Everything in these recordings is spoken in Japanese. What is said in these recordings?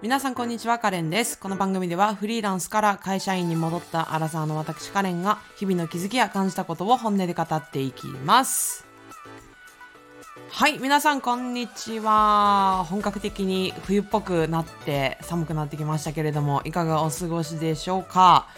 皆さんこんにちは、カレンです。この番組ではフリーランスから会社員に戻ったアラサーの私カレンが日々の気づきや感じたことを本音で語っていきます。はい、皆さんこんにちは。本格的に冬っぽくなって寒くなってきましたけれども、いかがお過ごしでしょうか？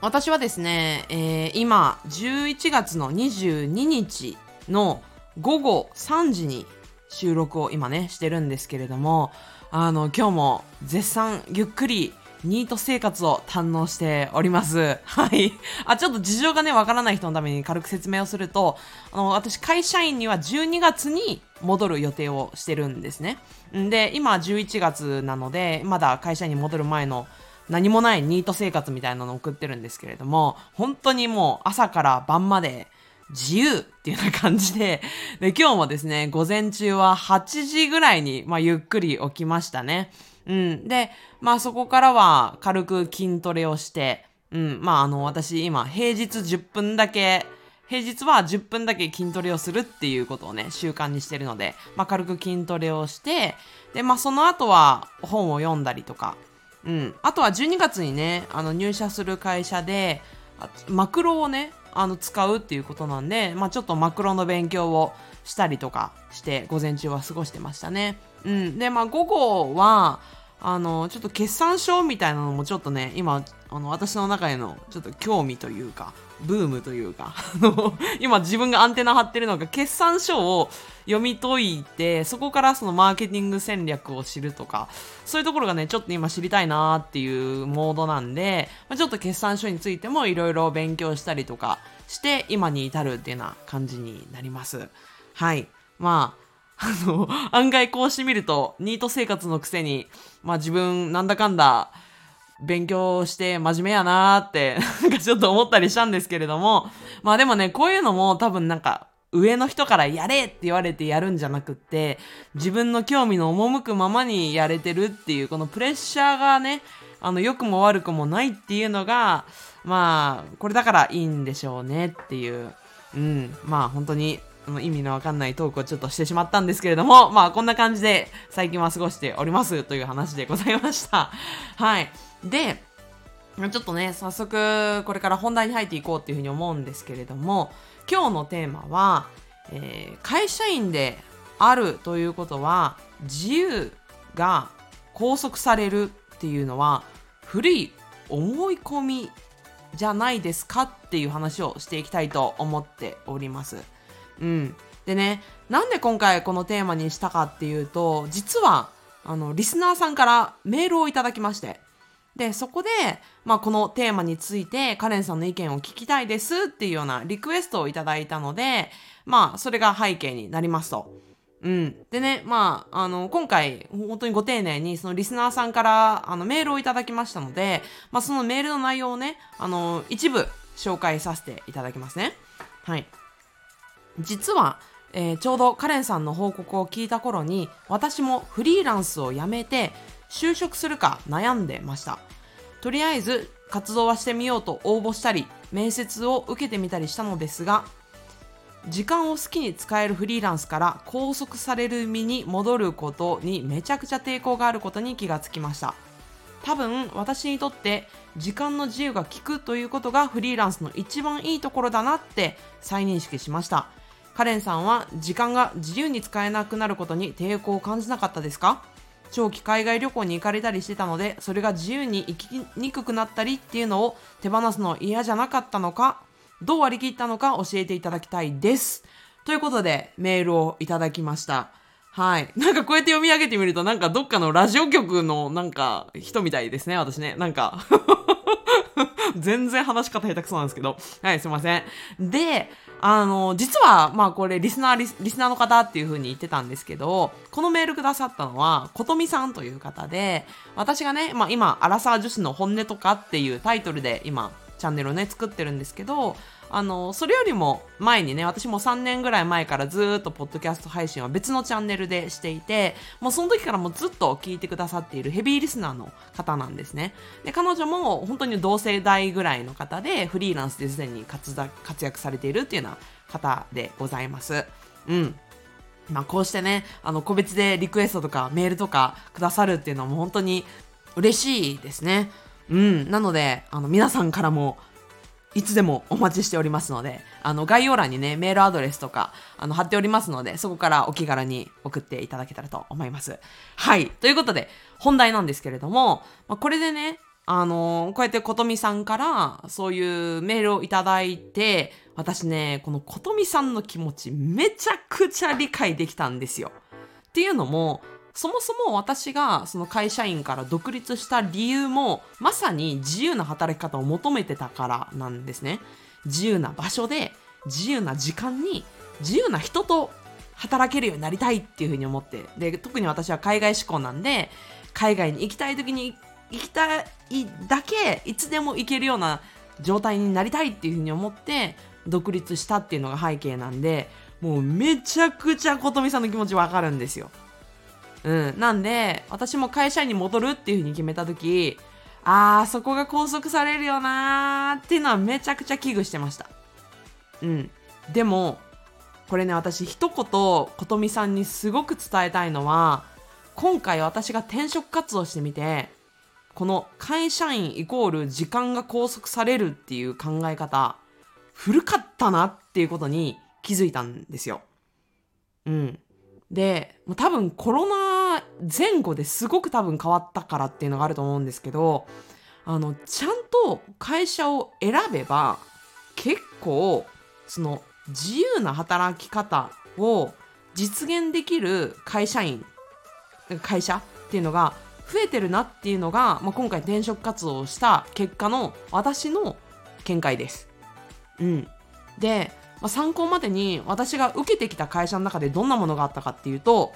私はですね、えー今11月の22日の午後3時に収録を今ねしてるんですけれどもあの今日も絶賛ゆっくりニート生活を堪能しております。はい。あ、ちょっと事情がね、わからない人のために軽く説明をすると、あの、私、会社員には12月に戻る予定をしてるんですね。んで、今11月なので、まだ会社に戻る前の何もないニート生活みたいなのを送ってるんですけれども、本当にもう朝から晩まで自由っていうような感じで、で、今日もですね、午前中は8時ぐらいに、まあ、ゆっくり起きましたね。うん。で、まあそこからは軽く筋トレをして、うん。まああの、私今、平日10分だけ、平日は10分だけ筋トレをするっていうことをね、習慣にしてるので、まあ軽く筋トレをして、で、まあその後は本を読んだりとか、うん。あとは12月にね、あの入社する会社で、マクロをね、あの使うっていうことなんで、まあちょっとマクロの勉強をしたりとかして、午前中は過ごしてましたね。うん。で、まあ午後は、あの、ちょっと決算書みたいなのもちょっとね、今、あの、私の中へのちょっと興味というか、ブームというか、あの、今自分がアンテナ張ってるのが、決算書を読み解いて、そこからそのマーケティング戦略を知るとか、そういうところがね、ちょっと今知りたいなーっていうモードなんで、ま、ちょっと決算書についてもいろいろ勉強したりとかして、今に至るっていうような感じになります。はい。まあ、あの、案外こうしてみると、ニート生活のくせに、まあ自分なんだかんだ勉強して真面目やなーって、なんかちょっと思ったりしたんですけれども、まあでもね、こういうのも多分なんか、上の人からやれって言われてやるんじゃなくって、自分の興味の赴くままにやれてるっていう、このプレッシャーがね、あの、良くも悪くもないっていうのが、まあ、これだからいいんでしょうねっていう、うん、まあ本当に、意味のわかんないトークをちょっとしてしまったんですけれども、まあこんな感じで最近は過ごしておりますという話でございました。はい。で、ちょっとね、早速これから本題に入っていこうっていうふうに思うんですけれども、今日のテーマは、えー会社員であるということは、自由が拘束されるっていうのは、古い思い込みじゃないですかっていう話をしていきたいと思っております。うん。でね、なんで今回このテーマにしたかっていうと、実は、あの、リスナーさんからメールをいただきまして、で、そこで、まあ、このテーマについて、カレンさんの意見を聞きたいですっていうようなリクエストをいただいたので、まあ、それが背景になりますと。うん。でね、まあ、あの、今回、本当にご丁寧に、そのリスナーさんから、あの、メールをいただきましたので、まあ、そのメールの内容をね、あの、一部紹介させていただきますね。はい。実は、えーちょうどカレンさんの報告を聞いた頃に私もフリーランスを辞めて就職するか悩んでました。とりあえず活動はしてみようと応募したり面接を受けてみたりしたのですが時間を好きに使えるフリーランスから拘束される身に戻ることにめちゃくちゃ抵抗があることに気がつきました。多分私にとって時間の自由が利くということがフリーランスの一番いいところだなって再認識しました。カレンさんは時間が自由に使えなくなることに抵抗を感じなかったですか？長期海外旅行に行かれたりしてたのでそれが自由に生きにくくなったりっていうのを手放すの嫌じゃなかったのか？どう割り切ったのか？教えていただきたいです。ということでメールをいただきました。はい。なんかこうやって読み上げてみると、なんかどっかのラジオ局のなんか人みたいですね、私ね。なんか。全然話し方下手くそなんですけど。はい、すいません。で、あの、実は、まあこれリスナーリス、リスナーの方っていう風に言ってたんですけど、このメールくださったのは、ことみさんという方で、私がね、まあ今、アラサー女子の本音とかっていうタイトルで今、チャンネルをね、作ってるんですけど、あの、それよりも前にね、私も3年ぐらい前からずっとポッドキャスト配信は別のチャンネルでしていて、もうその時からもずっと聞いてくださっているヘビーリスナーの方なんですね。で、彼女も本当に同世代ぐらいの方で、フリーランスですでに活躍活躍されているっていうような方でございます。うん。まあこうしてね、あの個別でリクエストとかメールとかくださるっていうのはもう本当に嬉しいですね。うん。なので、あの皆さんからもいつでもお待ちしておりますので、あの概要欄にね、メールアドレスとかあの貼っておりますので、そこからお気軽に送っていただけたらと思います。はい。ということで、本題なんですけれども、まあ、これでね、あのこうやってことみさんからそういうメールをいただいて、私ね、このことみさんの気持ちめちゃくちゃ理解できたんですよ。っていうのも、そもそも私がその会社員から独立した理由もまさに自由な働き方を求めてたからなんですね。自由な場所で自由な時間に自由な人と働けるようになりたいっていうふうに思ってで特に私は海外志向なんで海外に行きたい時に行きたいだけいつでも行けるような状態になりたいっていうふうに思って独立したっていうのが背景なんでもうめちゃくちゃ琴美さんの気持ちわかるんですよ。うん。なんで、私も会社員に戻るっていうふうに決めた時あー、そこが拘束されるよなーっていうのはめちゃくちゃ危惧してました。うん。でも、これね、私一言、琴美さんにすごく伝えたいのは、今回私が転職活動してみて、この会社員イコール時間が拘束されるっていう考え方、古かったなっていうことに気づいたんですよ。うん。で、多分コロナ前後ですごく多分変わったからっていうのがあると思うんですけど、あの、ちゃんと会社を選べば、結構、その自由な働き方を実現できる会社員、会社っていうのが増えてるなっていうのが、まあ、今回転職活動をした結果の私の見解です。うん。で、まあ、参考までに私が受けてきた会社の中でどんなものがあったかっていうと、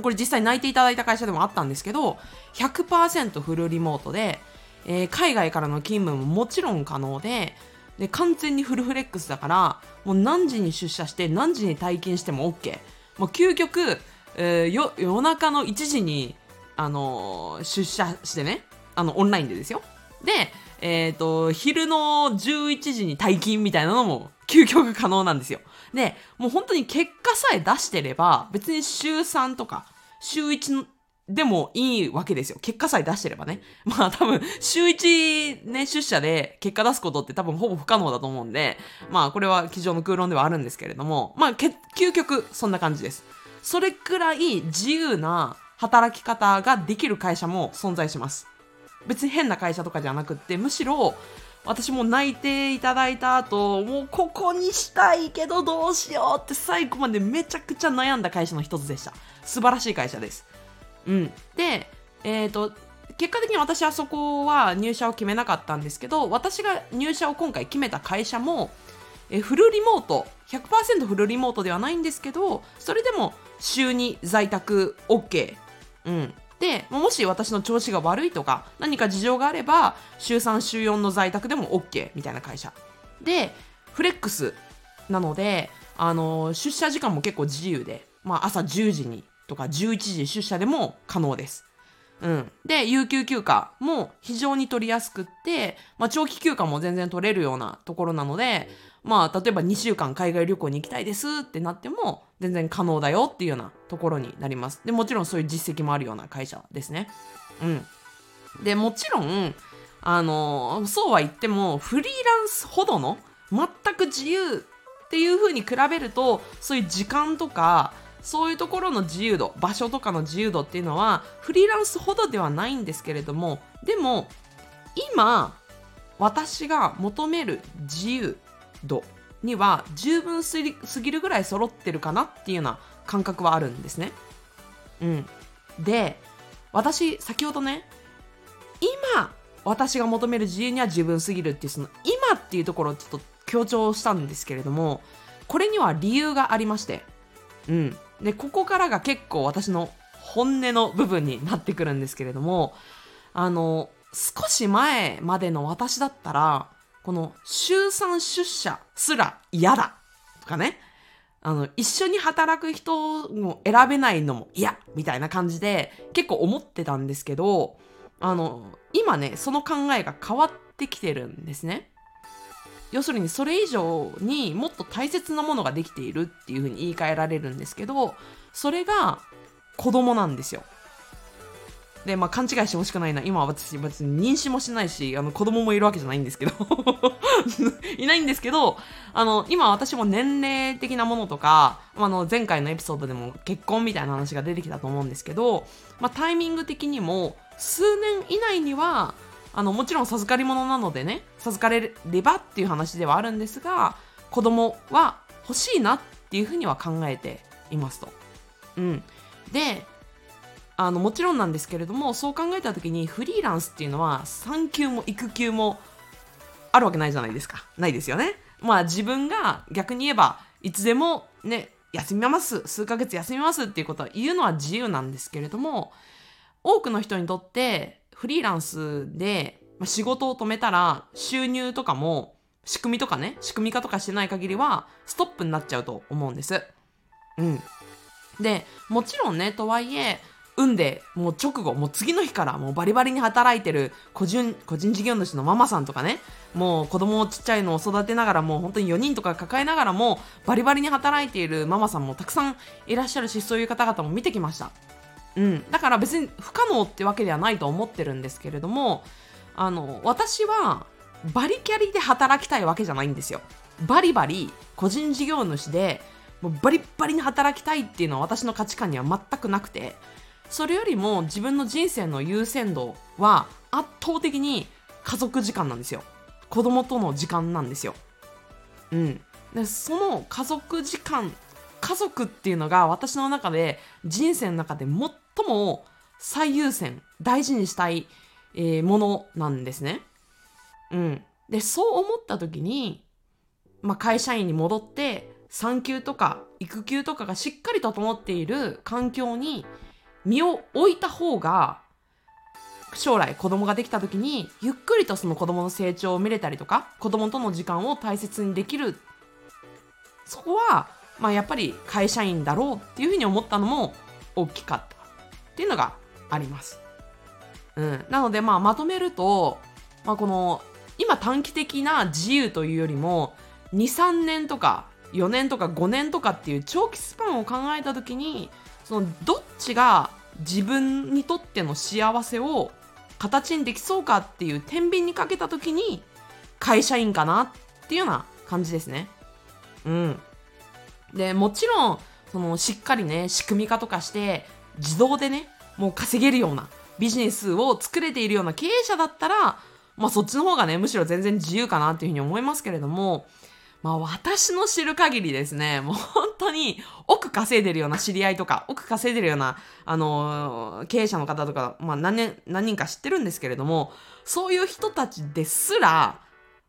これ実際泣いていただいた会社でもあったんですけど、100%フルリモートで、えー海外からの勤務ももちろん可能で、で、完全にフルフレックスだから、もう何時に出社して何時に退勤しても OK。もう究極、えーよ夜中の1時に、あのー出社してね、あの、オンラインでですよ。で、えっ、と、昼の11時に退勤みたいなのも究極可能なんですよ。で、もう本当に結果さえ出してれば、別に週3とか、週1でもいいわけですよ。結果さえ出してればね。まあ多分、週1ね、出社で結果出すことって多分ほぼ不可能だと思うんで、まあこれは机上の空論ではあるんですけれども、まあけ究極そんな感じです。それくらい自由な働き方ができる会社も存在します。別に変な会社とかじゃなくって、むしろ、私も泣いていただいた後、もうここにしたいけどどうしようって最後までめちゃくちゃ悩んだ会社の一つでした。素晴らしい会社です。うん。で、えっ、と、結果的に私はそこは入社を決めなかったんですけど、私が入社を今回決めた会社も、えフルリモート、100%フルリモートではないんですけど、それでも週に在宅 OK。うん。で、もし私の調子が悪いとか、何か事情があれば、週3、週4の在宅でも OK みたいな会社。で、フレックスなので、あの、出社時間も結構自由で、まあ朝10時にとか11時出社でも可能です。うん。で、有給休暇も非常に取りやすくって、まあ長期休暇も全然取れるようなところなので、まあ例えば2週間海外旅行に行きたいですってなっても全然可能だよっていうようなところになります。で、もちろんそういう実績もあるような会社ですね。うん。で、もちろん、あの、そうは言っても、フリーランスほどの全く自由っていう風に比べると、そういう時間とか、そういうところの自由度、場所とかの自由度っていうのは、フリーランスほどではないんですけれども、でも、今、私が求める自由度には十分すぎすぎるぐらい揃ってるかなっていうような感覚はあるんですね。うん。で、私、先ほどね、今、私が求める自由には十分すぎるっていう、その今っていうところをちょっと強調したんですけれども、これには理由がありまして、うん。で、ここからが結構私の本音の部分になってくるんですけれども、あの、少し前までの私だったら、この週3出社すら嫌だとかね、あの、一緒に働く人も選べないのも嫌みたいな感じで結構思ってたんですけど、あの、今ね、その考えが変わってきてるんですね。要するにそれ以上にもっと大切なものができているっていうふうに言い換えられるんですけどそれが子供なんですよで、まあ、勘違いしてほしくないな。今は私、別に妊娠もしないし、あの、子供もいるわけじゃないんですけど いないんですけど、あの、今私も年齢的なものとか、あの、前回のエピソードでも結婚みたいな話が出てきたと思うんですけど、まあ、タイミング的にも、数年以内には、あの、もちろん授かり物なのでね、授かれればっていう話ではあるんですが、子供は欲しいなっていうふうには考えていますと。うん。で、あのもちろんなんですけれどもそう考えた時にフリーランスっていうのは産休も育休もあるわけないじゃないですか。ないですよね。まあ自分が逆に言えばいつでもね休みます。数ヶ月休みますっていうことは言うのは自由なんですけれども多くの人にとってフリーランスで仕事を止めたら収入とかも仕組みとかね仕組み化とかしてない限りはストップになっちゃうと思うんです。うん。でもちろんねとはいえ産んで、もう直後、もう次の日からもうバリバリに働いてる個人、個人事業主のママさんとかね、もう子供をちっちゃいのを育てながらもう本当に4人とか抱えながらもバリバリに働いているママさんもたくさんいらっしゃるし、そういう方々も見てきました。うん。だから別に不可能ってわけではないと思ってるんですけれども、あの、私はバリキャリで働きたいわけじゃないんですよ。バリバリ個人事業主でもうバリバリに働きたいっていうのは私の価値観には全くなくて、それよりも自分の人生の優先度は圧倒的に家族時間なんですよ。子供との時間なんですよ。うん。でその家族時間家族っていうのが私の中で人生の中で最も最優先大事にしたい、えー、ものなんですね。うん。でそう思った時に、まあ、会社員に戻って産休とか育休とかがしっかり整っている環境に身を置いた方が将来子供ができた時にゆっくりとその子供の成長を見れたりとか子供との時間を大切にできる。そこはまあやっぱり会社員だろうっていうふうに思ったのも大きかった。っていうのがあります。うん、なのでまあまとめると、まあ、この今短期的な自由というよりも23年とか4年とか5年とかっていう長期スパンを考えた時にそのどっちが自分にとっての幸せを形にできそうかっていう天秤にかけた時に会社員かなっていうような感じですね。うん。で、もちろん、そのしっかりね、仕組み化とかして自動でね、もう稼げるようなビジネスを作れているような経営者だったら、まあそっちの方がね、むしろ全然自由かなっていうふうに思いますけれども、まあ私の知る限りですね、もう本当に億稼いでるような知り合いとか、億稼いでるような、あのー、経営者の方とか、まあ何年、何人か知ってるんですけれども、そういう人たちですら、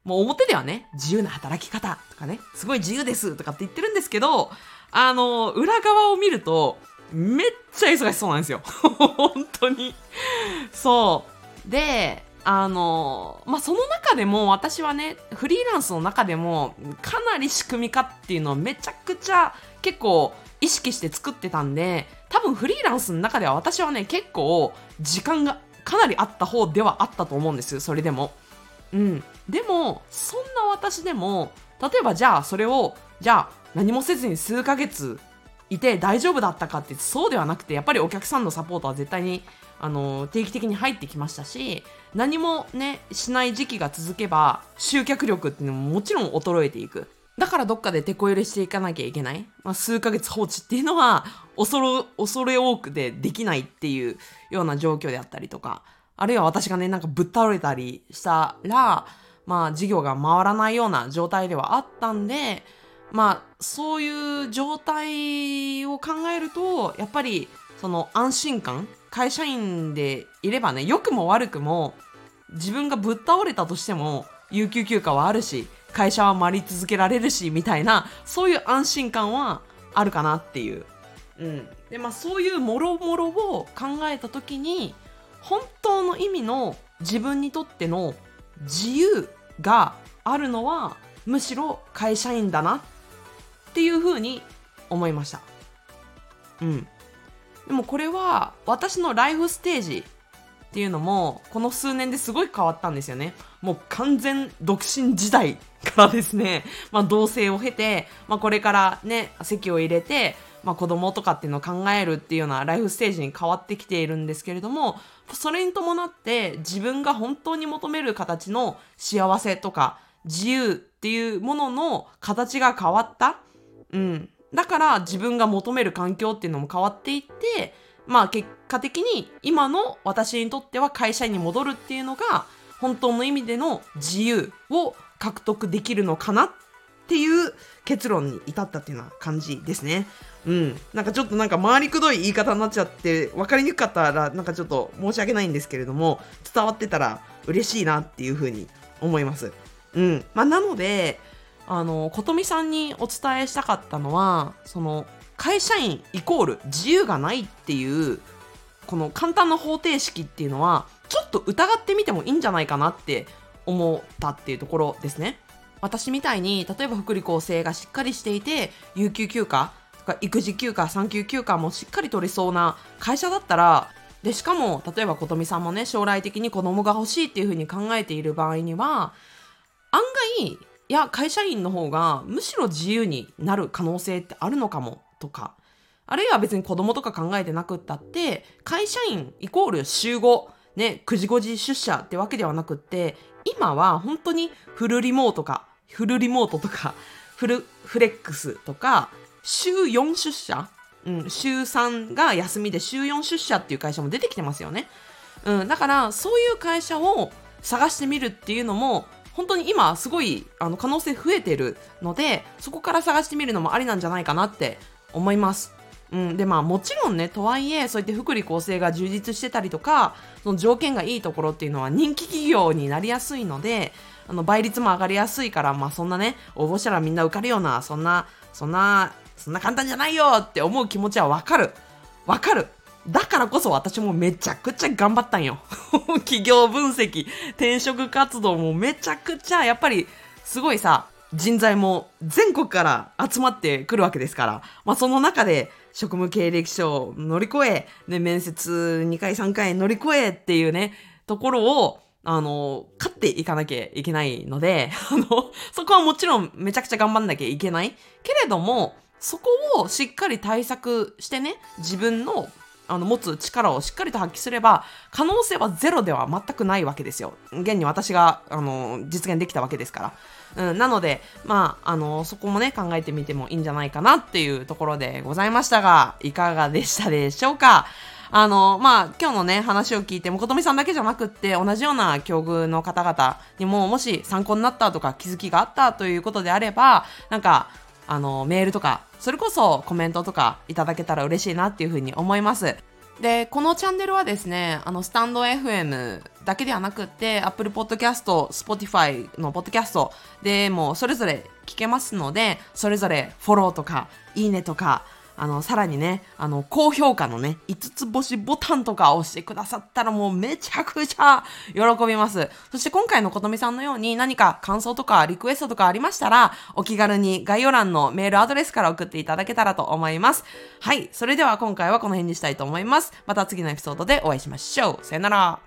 もう表ではね、自由な働き方とかね、すごい自由ですとかって言ってるんですけど、あのー、裏側を見ると、めっちゃ忙しそうなんですよ。本当に。そう。で、あのまあ、その中でも私はねフリーランスの中でもかなり仕組み化っていうのをめちゃくちゃ結構意識して作ってたんで多分フリーランスの中では私はね結構時間がかなりあった方ではあったと思うんですそれでも。うん、でもそんな私でも例えばじゃあそれをじゃあ何もせずに数ヶ月いて大丈夫だったかってそうではなくてやっぱりお客さんのサポートは絶対にあの定期的に入ってきましたし何もねしない時期が続けば集客力っていうのももちろん衰えていく。だからどっかで手こ入れしていかなきゃいけない、まあ、数ヶ月放置っていうのは恐れ恐れ多くでできないっていうような状況であったりとか。あるいは私がねなんかぶっ倒れたりしたらまあ事業が回らないような状態ではあったんでまあそういう状態を考えるとやっぱりその安心感会社員でいればね良くも悪くも自分がぶっ倒れたとしても有給休暇はあるし会社は回り続けられるしみたいなそういう安心感はあるかなっていう。うん、でまあそういうもろもろを考えた時に本当の意味の自分にとっての自由があるのはむしろ会社員だなっていうふうに思いました。うん。でもこれは私のライフステージっていうのもこの数年ですごい変わったんですよねもう完全独身時代からですね、まあ、同棲を経て、まあ、これからね籍を入れて、まあ、子供とかっていうのを考えるっていうようなライフステージに変わってきているんですけれどもそれに伴って自分が本当に求める形の幸せとか自由っていうものの形が変わった。うん。だから自分が求める環境っていうのも変わっていって、まあ結果的に今の私にとっては会社に戻るっていうのが本当の意味での自由を獲得できるのかなっていう結論に至ったっていうような感じですね。うん。なんかちょっとなんか回りくどい言い方になっちゃって分かりにくかったらなんかちょっと申し訳ないんですけれども伝わってたら嬉しいなっていうふうに思います。うん。まあなのであの琴美さんにお伝えしたかったのはその会社員イコール自由がないっていうこの簡単な方程式っていうのはちょっと疑ってみてもいいんじゃないかなって思ったっていうところですね。私みたいに例えば福利厚生がしっかりしていて有給休暇とか育児休暇産休休暇もしっかり取りそうな会社だったらでしかも例えば琴美さんもね将来的に子供が欲しいっていうふうに考えている場合には案外いや会社員の方がむしろ自由になる可能性ってあるのかもとかあるいは別に子供とか考えてなくったって会社員イコール週5ね9時5時出社ってわけではなくって今は本当にフルリモートかフルリモートとかフルフレックスとか週4出社うん、週3が休みで週4出社っていう会社も出てきてますよね。うん、だからそういう会社を探してみるっていうのも本当に今すごいあの可能性増えてるのでそこから探してみるのもありなんじゃないかなって思います。うん、でまあもちろんねとはいえそうやって福利厚生が充実してたりとかその条件がいいところっていうのは人気企業になりやすいのであの倍率も上がりやすいからまあそんなね応募したらみんな受かるようなそんなそんなそんな簡単じゃないよって思う気持ちはわかるわかるだからこそ私もめちゃくちゃ頑張ったんよ。企業分析、転職活動もめちゃくちゃ、やっぱりすごいさ、人材も全国から集まってくるわけですから、まあその中で職務経歴書を乗り越え、ね、面接2回3回乗り越えっていうね、ところを、あの、勝っていかなきゃいけないので、あの、そこはもちろんめちゃくちゃ頑張んなきゃいけない。けれども、そこをしっかり対策してね、自分のあの持つ力をしっかりと発揮すれば可能性はゼロでは全くないわけですよ。現に私があの実現できたわけですから。うん、なので、まあ、あのそこもね考えてみてもいいんじゃないかなっていうところでございましたがいかがでしたでしょうか？あの、まあ、今日のね、話を聞いても、ことみさんだけじゃなくって、同じような境遇の方々にも、もし参考になったとか気づきがあったということであれば、なんか、あの、メールとか、それこそコメントとかいただけたら嬉しいなっていうふうに思います。で、このチャンネルはですね、あの、スタンド FM だけではなくって、Apple Podcast、Spotify の Podcast でもそれぞれ聞けますので、それぞれフォローとか、いいねとか、あの、さらにね、あの、高評価のね、5つ星ボタンとか押してくださったらもうめちゃくちゃ喜びます。そして今回のことみさんのように何か感想とかリクエストとかありましたら、お気軽に概要欄のメールアドレスから送っていただけたらと思います。はい。それでは今回はこの辺にしたいと思います。また次のエピソードでお会いしましょう。さよなら。